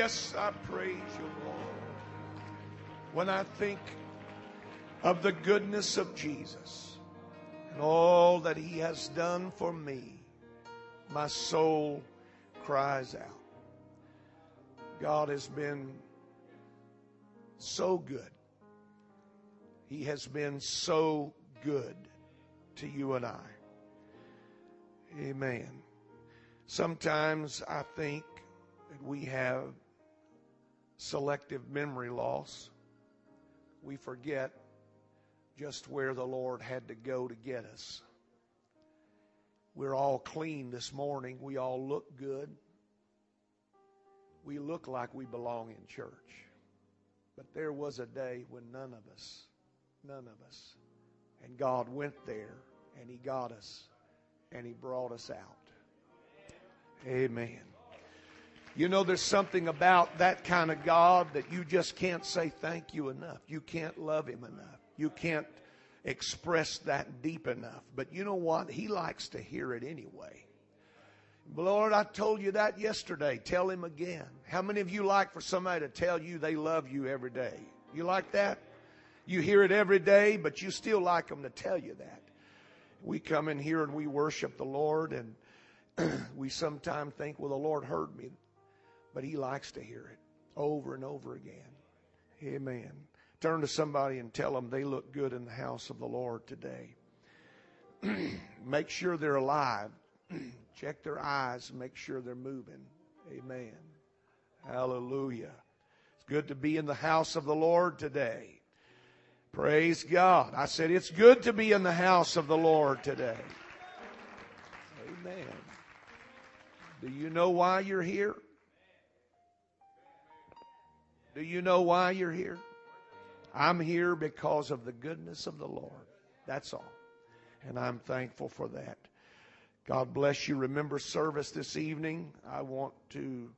yes, I praise you, Lord. When I think of the goodness of Jesus and all that he has done for me, my soul cries out. God has been so good. He has been so good to you and I. Amen. Sometimes I think that we have selective memory loss. We forget just where the Lord had to go to get us. We're all clean this morning. We all look good. We look like we belong in church. But there was a day when none of us, none of us, and God went there and He got us and He brought us out. Amen. You know, there's something about that kind of God that you just can't say thank you enough. You can't love Him enough. You can't express that deep enough. But you know what? He likes to hear it anyway. Lord, I told you that yesterday. Tell him again. How many of you like for somebody to tell you they love you every day? You like that? You hear it every day, but you still like them to tell you that. We come in here and we worship the Lord, and we sometimes think, well, the Lord heard me. But He likes to hear it over and over again. Amen. Turn to somebody and tell them they look good in the house of the Lord today. make sure they're alive. Check their eyes and make sure they're moving. Amen. Hallelujah. It's good to be in the house of the Lord today. Praise God. I said it's good to be in the house of the Lord today. Amen. Do you know why you're here? Do you know why you're here? I'm here because of the goodness of the Lord. That's all. And I'm thankful for that. God bless you. Remember service this evening. I want to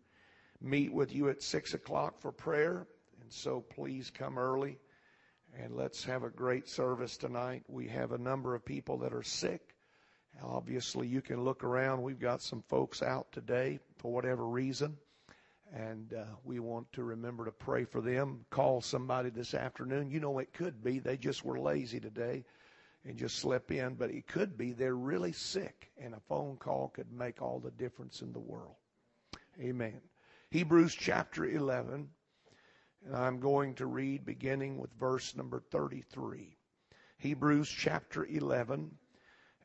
meet with you at 6 o'clock for prayer. And so please come early and let's have a great service tonight. We have a number of people that are sick. Obviously, you can look around. We've got some folks out today for whatever reason. And uh, we want to remember to pray for them. Call somebody this afternoon. You know, it could be they just were lazy today and just slept in, but it could be they're really sick, and a phone call could make all the difference in the world. Amen. Hebrews chapter 11, and I'm going to read beginning with verse number 33. Hebrews chapter 11,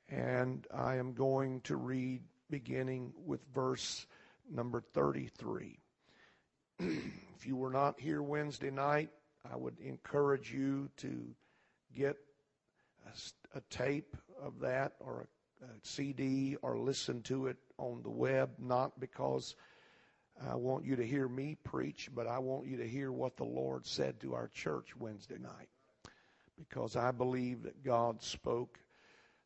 and I am going to read beginning with verse number 33. if you were not here Wednesday night, I would encourage you to get a, a tape of that or a, a, CD or listen to it on the web, not because I want you to hear me preach, but I want you to hear what the Lord said to our church Wednesday night. Because I believe that God spoke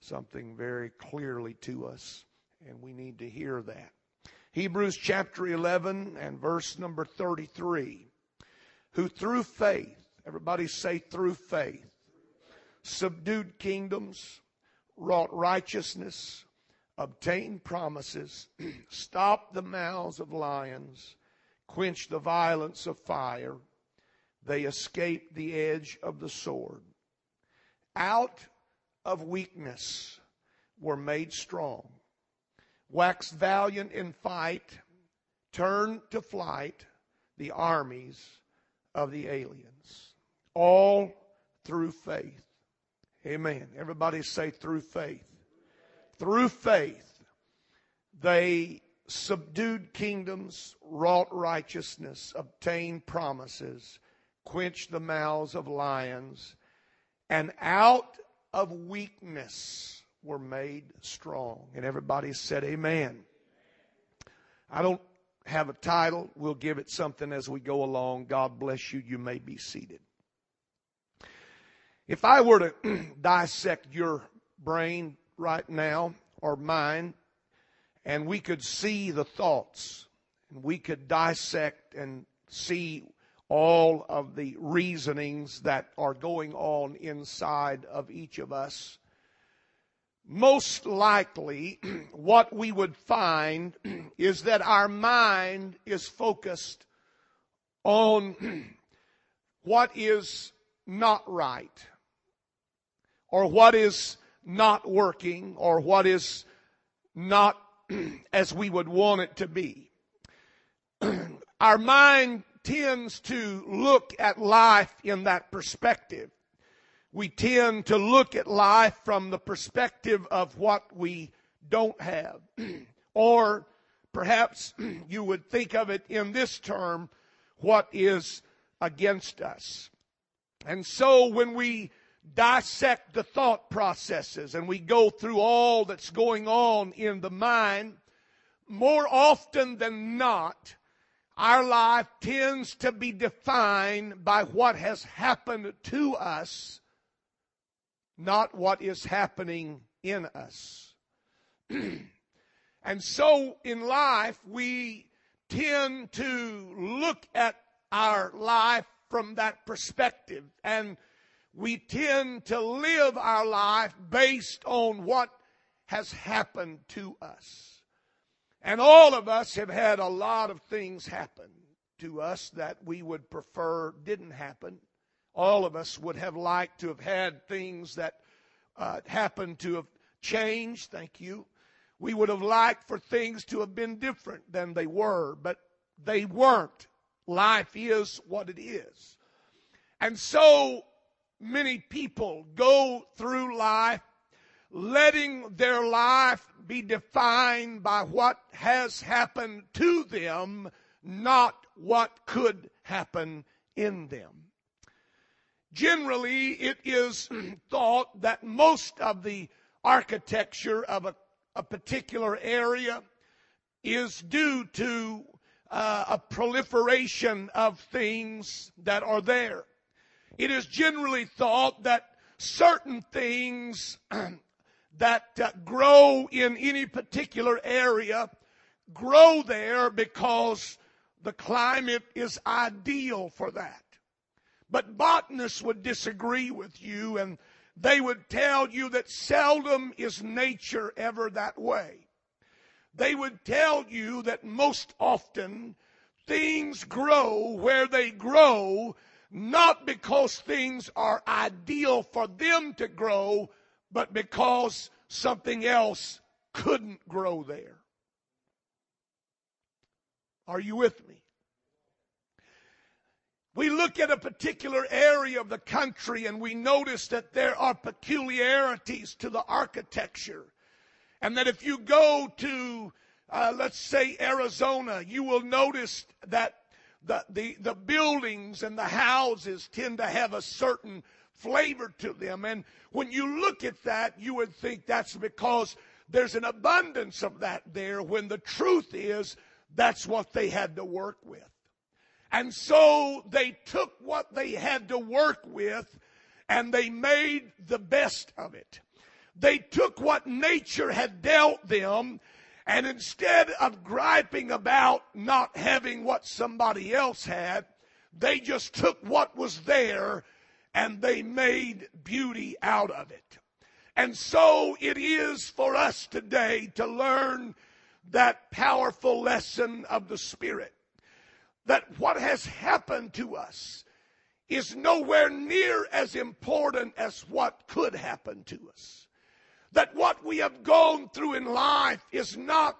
something very clearly to us, and we need to hear that. Hebrews chapter 11 and verse number 33. Who through faith, everybody say through faith, subdued kingdoms, wrought righteousness, obtained promises, stopped the mouths of lions, quenched the violence of fire. They escaped the edge of the sword. Out of weakness were made strong waxed valiant in fight, turned to flight the armies of the aliens. All through faith. Amen. Everybody say through faith. Through faith, they subdued kingdoms, wrought righteousness, obtained promises, quenched the mouths of lions, and out of weakness were made strong. And everybody said, Amen. I don't have a title. We'll give it something as we go along. God bless you. You may be seated. If I were to dissect your brain right now or mine, and we could see the thoughts, and we could dissect and see all of the reasonings that are going on inside of each of us, most likely what we would find is that our mind is focused on what is not right or what is not working or what is not as we would want it to be. Our mind tends to look at life in that perspective. We tend to look at life from the perspective of what we don't have. or perhaps you would think of it in this term, what is against us. And so when we dissect the thought processes and we go through all that's going on in the mind, more often than not, our life tends to be defined by what has happened to us, not what is happening in us. and so in life, we tend to look at our life from that perspective. And we tend to live our life based on what has happened to us. And all of us have had a lot of things happen to us that we would prefer didn't happen. All of us would have liked to have had things that uh, happened to have changed. Thank you. We would have liked for things to have been different than they were, but they weren't. Life is what it is. And so many people go through life letting their life be defined by what has happened to them, not what could happen in them. Generally, it is thought that most of the architecture of a, a particular area is due to uh, a proliferation of things that are there. It is generally thought that certain things that uh, grow in any particular area grow there because the climate is ideal for that. But botanists would disagree with you and they would tell you that seldom is nature ever that way they would tell you that most often things grow where they grow not because things are ideal for them to grow, but because something else couldn't grow there. Are you with me? We look at a particular area of the country and we notice that there are peculiarities to the architecture and that if you go to, uh, let's say, Arizona, you will notice that the, the, the buildings and the houses tend to have a certain flavor to them. And when you look at that, you would think that's because there's an abundance of that there when the truth is that's what they had to work with. And so they took what they had to work with and they made the best of it. They took what nature had dealt them and instead of griping about not having what somebody else had, they just took what was there and they made beauty out of it. And so it is for us today to learn that powerful lesson of the Spirit. That what has happened to us is nowhere near as important as what could happen to us that what we have gone through in life is not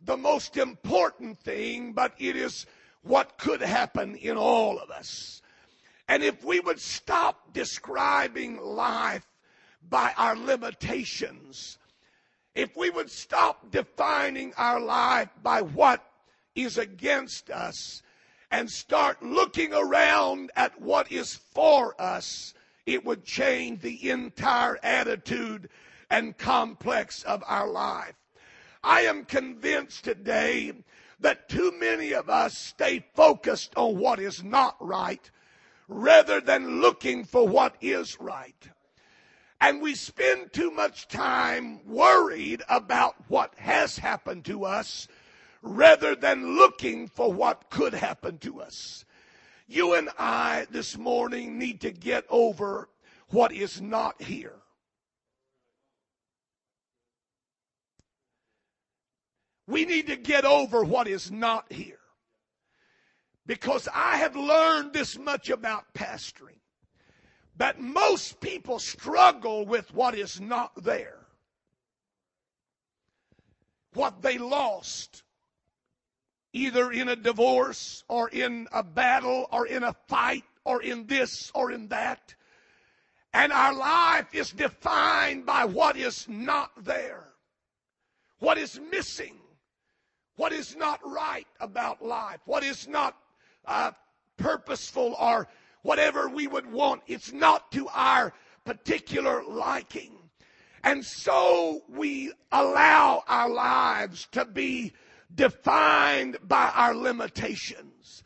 the most important thing, but it is what could happen in all of us. And if we would stop describing life by our limitations, if we would stop defining our life by what is against us and start looking around at what is for us, it would change the entire attitude and complex of our life. I am convinced today that too many of us stay focused on what is not right rather than looking for what is right. And we spend too much time worried about what has happened to us rather than looking for what could happen to us. You and I this morning need to get over what is not here. We need to get over what is not here. Because I have learned this much about pastoring that most people struggle with what is not there. What they lost, either in a divorce or in a battle or in a fight or in this or in that. And our life is defined by what is not there, what is missing, what is not right about life, what is not uh, purposeful or whatever we would want. It's not to our particular liking. And so we allow our lives to be defined by our limitations.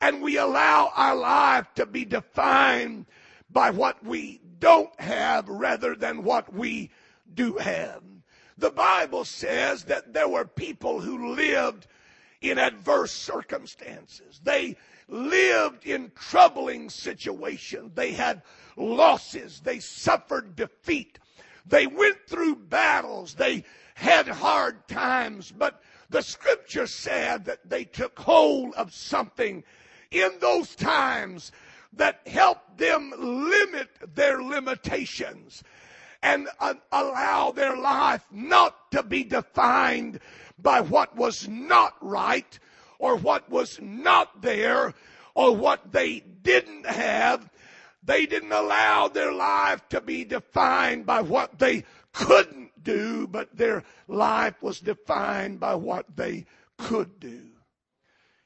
And we allow our life to be defined by what we don't have rather than what we do have. The Bible says that there were people who lived in adverse circumstances. They lived in troubling situations. They had losses. They suffered defeat. They went through battles. They had hard times. But the scripture said that they took hold of something in those times that helped them limit their limitations and uh, allow their life not to be defined by what was not right or what was not there or what they didn't have. They didn't allow their life to be defined by what they couldn't do, but their life was defined by what they could do.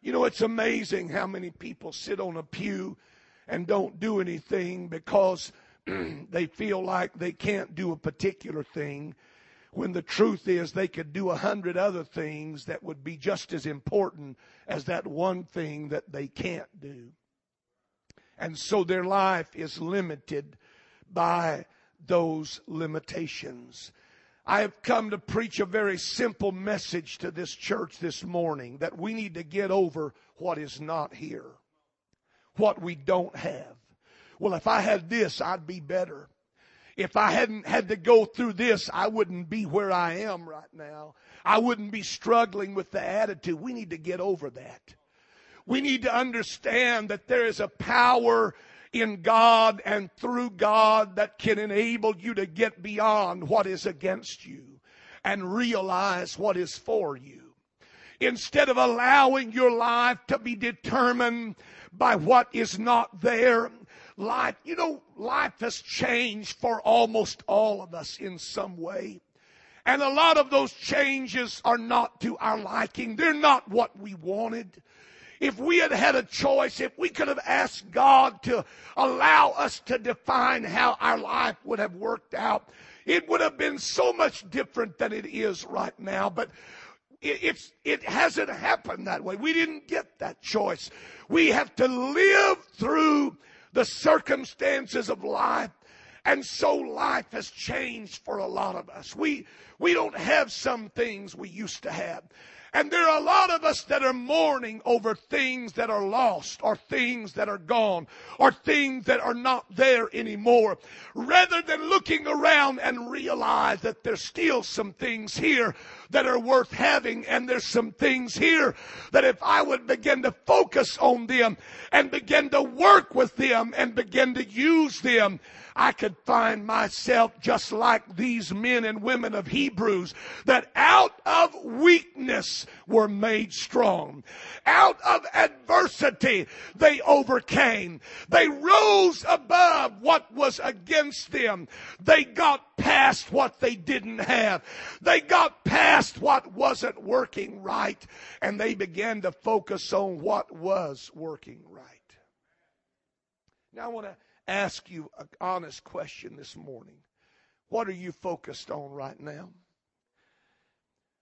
You know, it's amazing how many people sit on a pew and don't do anything because they feel like they can't do a particular thing when the truth is they could do a hundred other things that would be just as important as that one thing that they can't do. And so their life is limited by those limitations. I have come to preach a very simple message to this church this morning that we need to get over what is not here, what we don't have. Well, if I had this, I'd be better. If I hadn't had to go through this, I wouldn't be where I am right now. I wouldn't be struggling with the attitude. We need to get over that. We need to understand that there is a power in God and through God that can enable you to get beyond what is against you and realize what is for you. Instead of allowing your life to be determined by what is not there, life, you know, life has changed for almost all of us in some way. And a lot of those changes are not to our liking. They're not what we wanted if we had had a choice, if we could have asked God to allow us to define how our life would have worked out, it would have been so much different than it is right now. But it, it's, it hasn't happened that way. We didn't get that choice. We have to live through the circumstances of life. And so life has changed for a lot of us. We, we don't have some things we used to have. And there are a lot of us that are mourning over things that are lost or things that are gone or things that are not there anymore. Rather than looking around and realize that there's still some things here that are worth having and there's some things here that if I would begin to focus on them and begin to work with them and begin to use them, I could find myself just like these men and women of Hebrews that out of weakness were made strong. Out of adversity they overcame. They rose above what was against them. They got past what they didn't have. They got past what wasn't working right and they began to focus on what was working right. Now I want to ask you an honest question this morning. What are you focused on right now?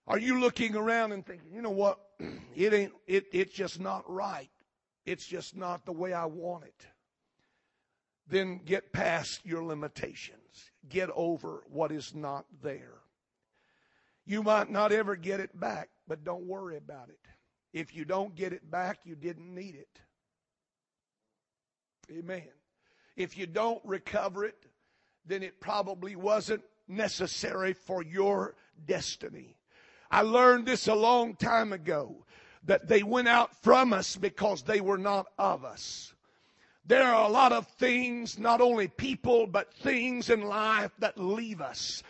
Are you looking around and thinking, you know what? It ain't it it's just not right. It's just not the way I want it. Then get past your limitations. Get over what is not there. You might not ever get it back, but don't worry about it. If you don't get it back, you didn't need it. Amen. If you don't recover it, then it probably wasn't necessary for your destiny. I learned this a long time ago that they went out from us because they were not of us. There are a lot of things, not only people, but things in life that leave us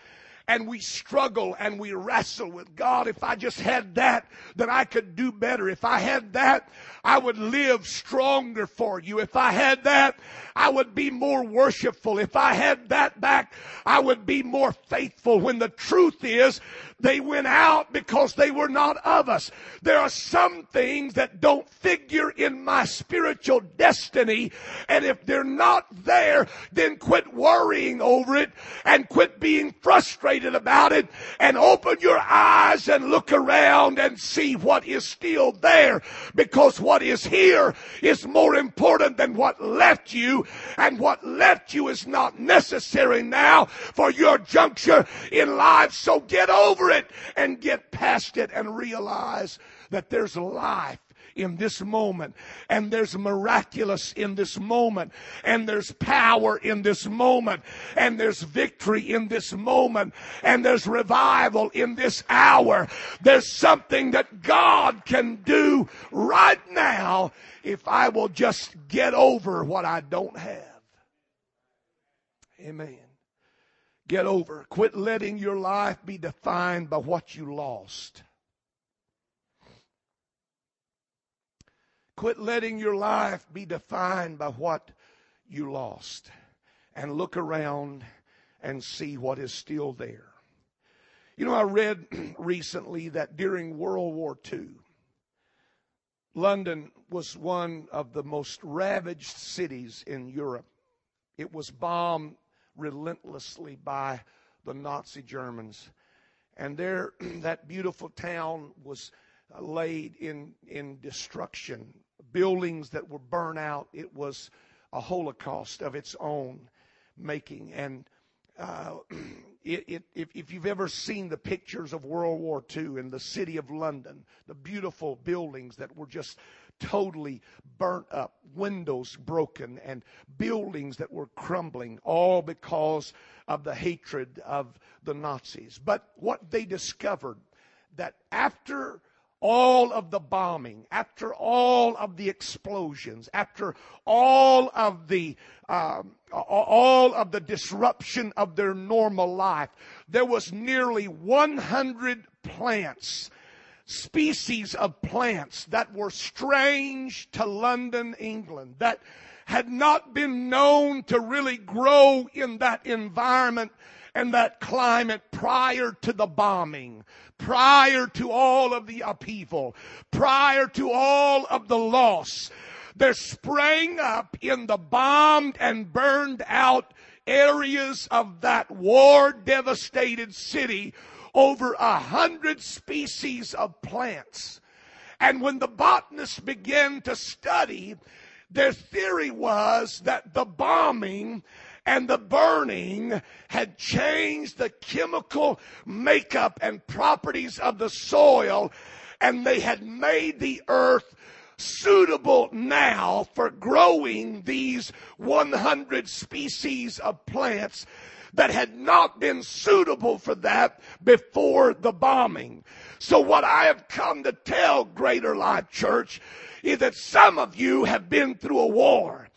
and we struggle and we wrestle with God. If I just had that, then I could do better. If I had that, I would live stronger for you. If I had that, I would be more worshipful. If I had that back, I would be more faithful. When the truth is, they went out because they were not of us. There are some things that don't figure in my spiritual destiny. And if they're not there, then quit worrying over it and quit being frustrated about it and open your eyes and look around and see what is still there because what is here is more important than what left you and what left you is not necessary now for your juncture in life. So get over it and get past it and realize that there's life in this moment, and there's miraculous in this moment, and there's power in this moment, and there's victory in this moment, and there's revival in this hour. There's something that God can do right now if I will just get over what I don't have. Amen. Get over. Quit letting your life be defined by what you lost. Quit letting your life be defined by what you lost. And look around and see what is still there. You know, I read recently that during World War II, London was one of the most ravaged cities in Europe. It was bombed relentlessly by the Nazi Germans. And there, that beautiful town was laid in, in destruction buildings that were burned out. It was a holocaust of its own making. And uh, it, it, if, if you've ever seen the pictures of World War II in the city of London, the beautiful buildings that were just totally burnt up, windows broken, and buildings that were crumbling, all because of the hatred of the Nazis. But what they discovered that after all of the bombing, after all of the explosions, after all of the um, all of the disruption of their normal life, there was nearly 100 plants, species of plants that were strange to London, England, that had not been known to really grow in that environment and that climate prior to the bombing, prior to all of the upheaval, prior to all of the loss. There sprang up in the bombed and burned out areas of that war devastated city over a hundred species of plants. And when the botanists began to study, their theory was that the bombing and the burning had changed the chemical makeup and properties of the soil and they had made the earth suitable now for growing these 100 species of plants that had not been suitable for that before the bombing. So what I have come to tell Greater Life Church is that some of you have been through a war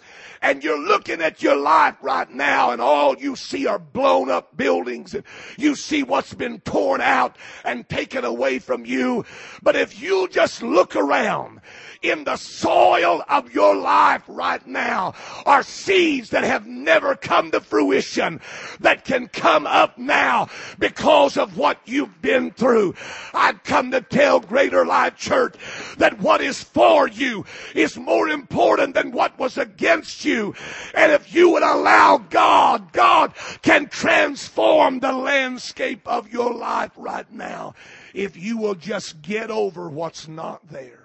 and you're looking at your life right now and all you see are blown up buildings and you see what's been torn out and taken away from you. But if you just look around in the soil of your life right now are seeds that have never come to fruition that can come up now because of what you've been through. I've come to tell Greater Life Church that what is for you is more important than what was against you. And if you would allow God, God can transform the landscape of your life right now if you will just get over what's not there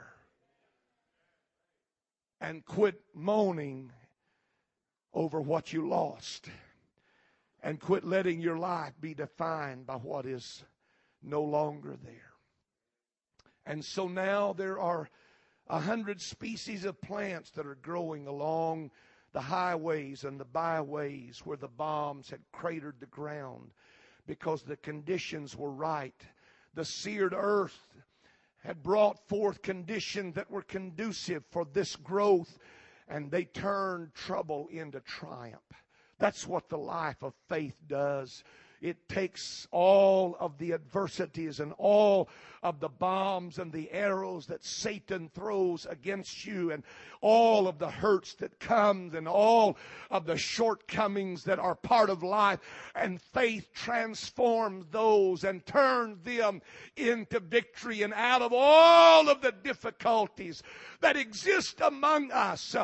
and quit moaning over what you lost and quit letting your life be defined by what is no longer there. And so now there are a hundred species of plants that are growing along the highways and the byways where the bombs had cratered the ground because the conditions were right. The seared earth had brought forth conditions that were conducive for this growth, and they turned trouble into triumph. That's what the life of faith does. It takes all of the adversities and all of the bombs and the arrows that Satan throws against you and all of the hurts that comes and all of the shortcomings that are part of life. And faith transforms those and turns them into victory. And out of all of the difficulties that exist among us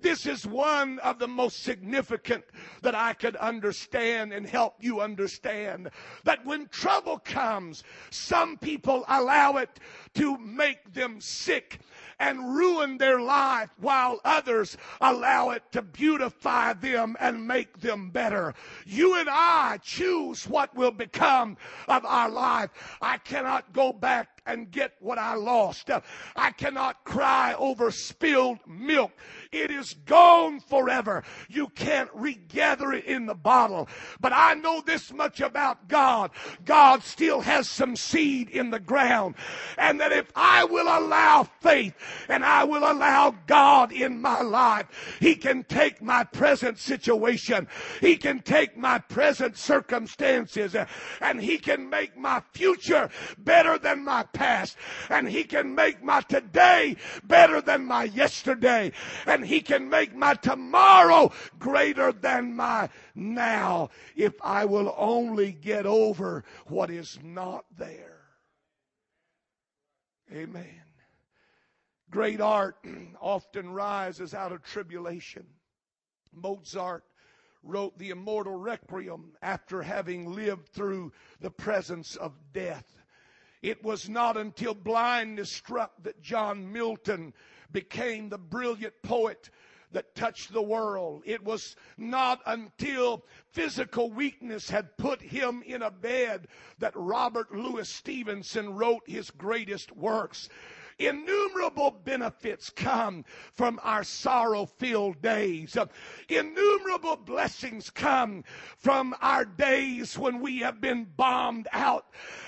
this is one of the most significant that I could understand and help you understand that when trouble comes some people allow it to make them sick and ruin their life while others allow it to beautify them and make them better. You and I choose what will become of our life. I cannot go back and get what I lost. Uh, I cannot cry over spilled milk. It is gone forever. You can't regather it in the bottle. But I know this much about God. God still has some seed in the ground. And that if I will allow faith and I will allow God in my life, He can take my present situation. He can take my present circumstances and He can make my future better than my past. And He can make my today better than my yesterday. And He can make my tomorrow greater than my now if I will only get over what is not there. Amen. Great art often rises out of tribulation. Mozart wrote the immortal Requiem after having lived through the presence of death. It was not until blindness struck that John Milton became the brilliant poet that touched the world. It was not until physical weakness had put him in a bed that Robert Louis Stevenson wrote his greatest works. Innumerable benefits come from our sorrow filled days. Innumerable blessings come from our days when we have been bombed out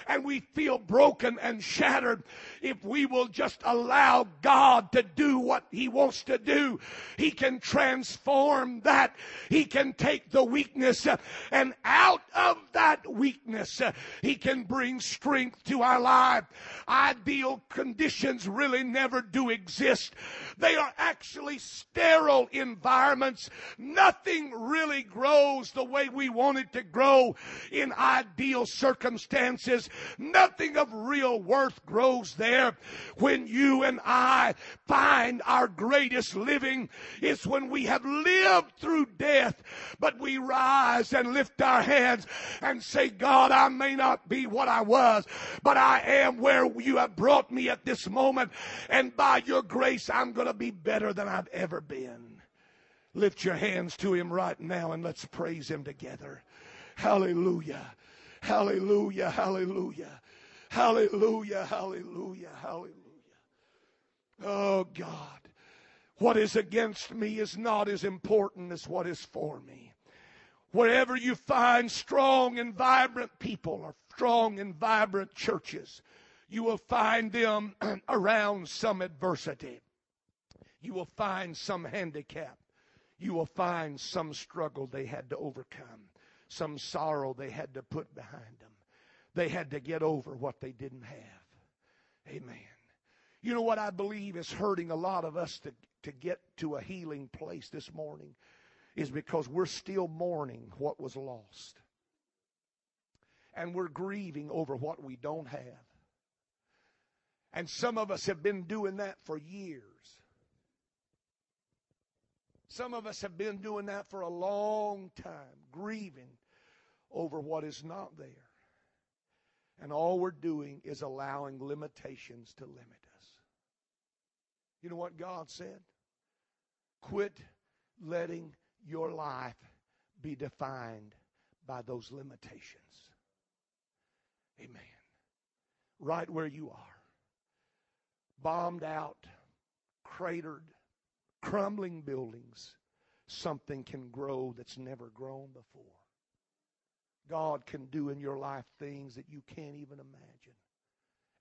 and we feel broken and shattered. If we will just allow God to do what He wants to do, He can transform that. He can take the weakness uh, and out of that weakness, uh, He can bring strength to our life. Ideal conditions really never do exist. They are actually sterile environments. Nothing really grows the way we want it to grow in ideal circumstances. Nothing of real worth grows there. When you and I find our greatest living is when we have lived through death, but we rise and lift our hands and say, God, I may not be what I was, but I am where you have brought me at this moment. And by your grace, I'm going to be better than I've ever been. Lift your hands to him right now and let's praise him together. Hallelujah. Hallelujah. Hallelujah. Hallelujah. Hallelujah. Hallelujah. Oh God. What is against me is not as important as what is for me. Wherever you find strong and vibrant people or strong and vibrant churches, you will find them around some adversity. You will find some handicap. You will find some struggle they had to overcome, some sorrow they had to put behind them. They had to get over what they didn't have. Amen. You know what I believe is hurting a lot of us to, to get to a healing place this morning is because we're still mourning what was lost. And we're grieving over what we don't have. And some of us have been doing that for years. Some of us have been doing that for a long time, grieving over what is not there. And all we're doing is allowing limitations to limit us. You know what God said? Quit letting your life be defined by those limitations. Amen. Right where you are bombed out, cratered, crumbling buildings, something can grow that's never grown before. God can do in your life things that you can't even imagine.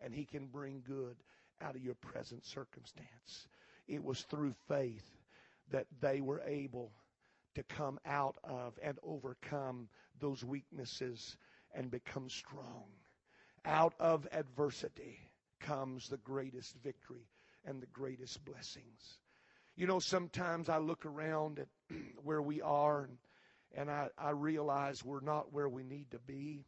And He can bring good. out of your present circumstance. It was through faith that they were able to come out of and overcome those weaknesses and become strong. Out of adversity comes the greatest victory and the greatest blessings. You know, sometimes I look around at where we are and, and I, I realize we're not where we need to be.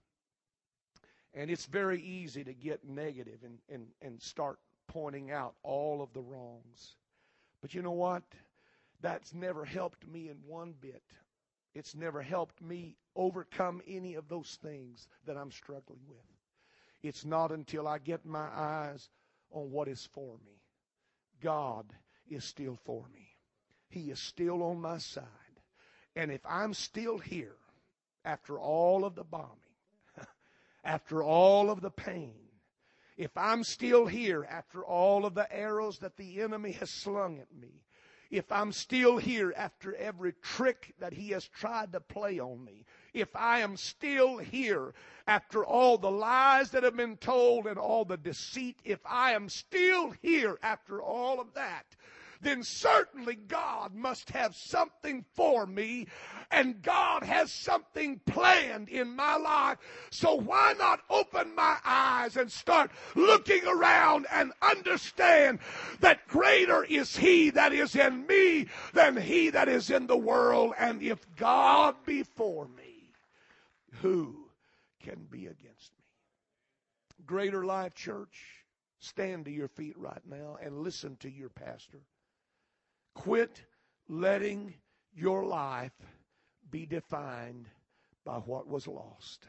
And it's very easy to get negative and, and, and start pointing out all of the wrongs. But you know what? That's never helped me in one bit. It's never helped me overcome any of those things that I'm struggling with. It's not until I get my eyes on what is for me. God is still for me. He is still on my side. And if I'm still here after all of the bombing, after all of the pain, if I'm still here after all of the arrows that the enemy has slung at me, if I'm still here after every trick that he has tried to play on me, if I am still here after all the lies that have been told and all the deceit, if I am still here after all of that, then certainly God must have something for me and God has something planned in my life. So why not open my eyes and start looking around and understand that greater is He that is in me than He that is in the world. And if God be for me, who can be against me? Greater Life Church, stand to your feet right now and listen to your pastor. Quit letting your life be defined by what was lost.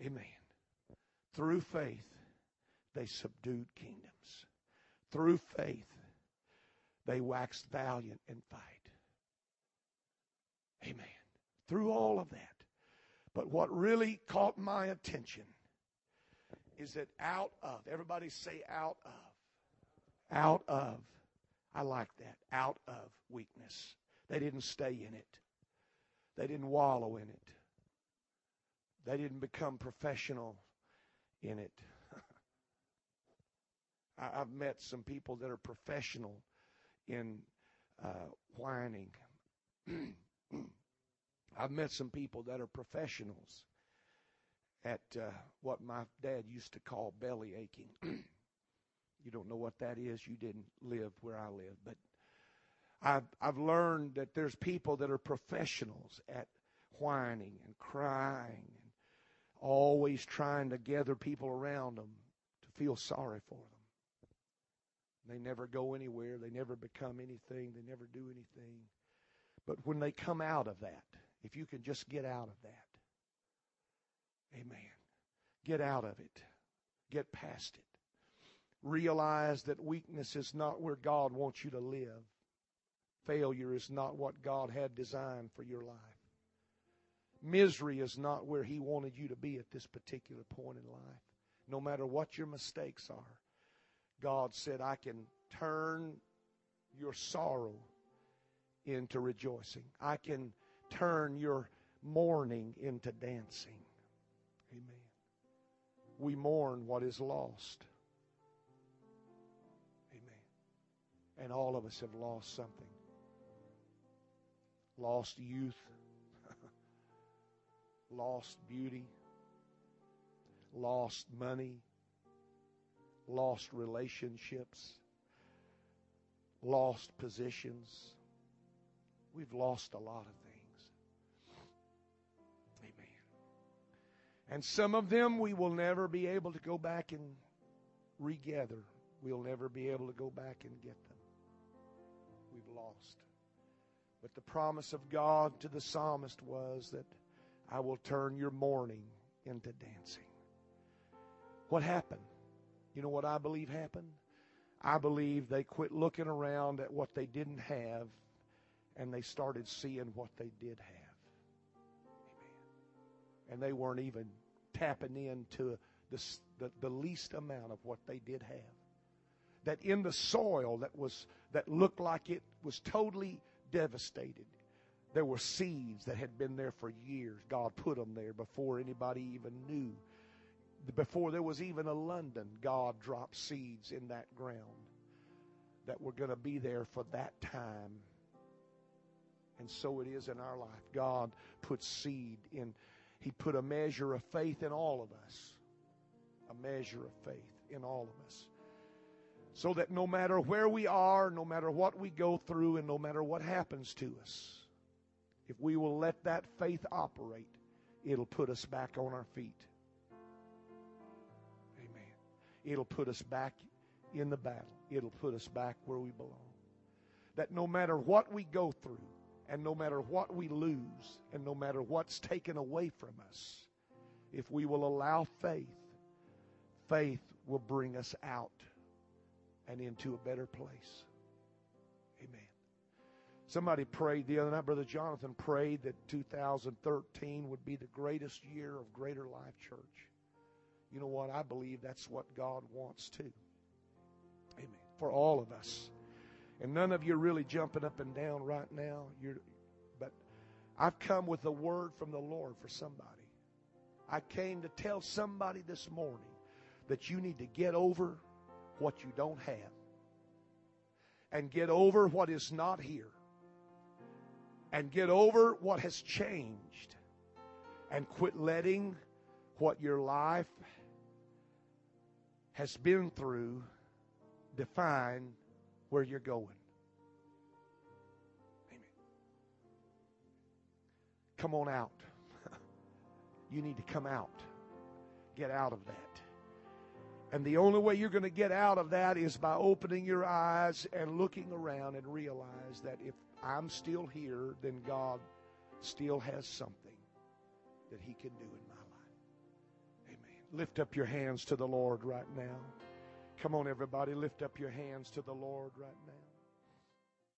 Amen. Amen. Through faith, they subdued kingdoms. Through faith, they waxed valiant in fight. Amen. Through all of that. But what really caught my attention is that out of, everybody say out of, out of, I like that, out of weakness. They didn't stay in it, they didn't wallow in it, they didn't become professional in it. I've met some people that are professional in uh, whining. I've met some people that are professionals at uh, what my dad used to call belly aching. you don't know what that is. You didn't live where I live, but I've I've learned that there's people that are professionals at whining and crying and always trying to gather people around them to feel sorry for them. They never go anywhere. They never become anything. They never do anything. But when they come out of that, if you can just get out of that, Amen. Get out of it. Get past it. Realize that weakness is not where God wants you to live. Failure is not what God had designed for your life. Misery is not where He wanted you to be at this particular point in life. No matter what your mistakes are, God said, I can turn your sorrow into rejoicing. I can turn your mourning into dancing. Amen. We mourn what is lost. And all of us have lost something. Lost youth, lost beauty, lost money, lost relationships, lost positions. We've lost a lot of things. Amen. And some of them we will never be able to go back and regather. We'll never be able to go back and get them. We've lost. But the promise of God to the psalmist was that I will turn your mourning into dancing. What happened? You know what I believe happened? I believe they quit looking around at what they didn't have and they started seeing what they did have Amen. and they weren't even tapping into the, the, the least amount of what they did have. That in the soil that was that looked like it was totally devastated, There were seeds that had been there for years. God put them there before anybody even knew. Before there was even a London, God dropped seeds in that ground that were going to be there for that time. And so it is in our life. God puts seed in, He put a measure of faith in all of us. A measure of faith in all of us. So that no matter where we are, no matter what we go through, and no matter what happens to us, if we will let that faith operate, it'll put us back on our feet. Amen. It'll put us back in the battle. It'll put us back where we belong. That no matter what we go through, and no matter what we lose, and no matter what's taken away from us, if we will allow faith, faith will bring us out and into a better place. Amen. Somebody prayed the other night, Brother Jonathan prayed that 2013 would be the greatest year of Greater Life Church. You know what? I believe that's what God wants too. Amen. For all of us. And none of you are really jumping up and down right now. You're, but I've come with a word from the Lord for somebody. I came to tell somebody this morning that you need to get over what you don't have and get over what is not here and get over what has changed and quit letting what your life has been through define where you're going. Amen. Come on out. you need to come out. Get out of that. And the only way you're going to get out of that is by opening your eyes and looking around and realize that if I'm still here, then God still has something that He can do in my life. Amen. Lift up your hands to the Lord right now. Come on, everybody, lift up your hands to the Lord right now.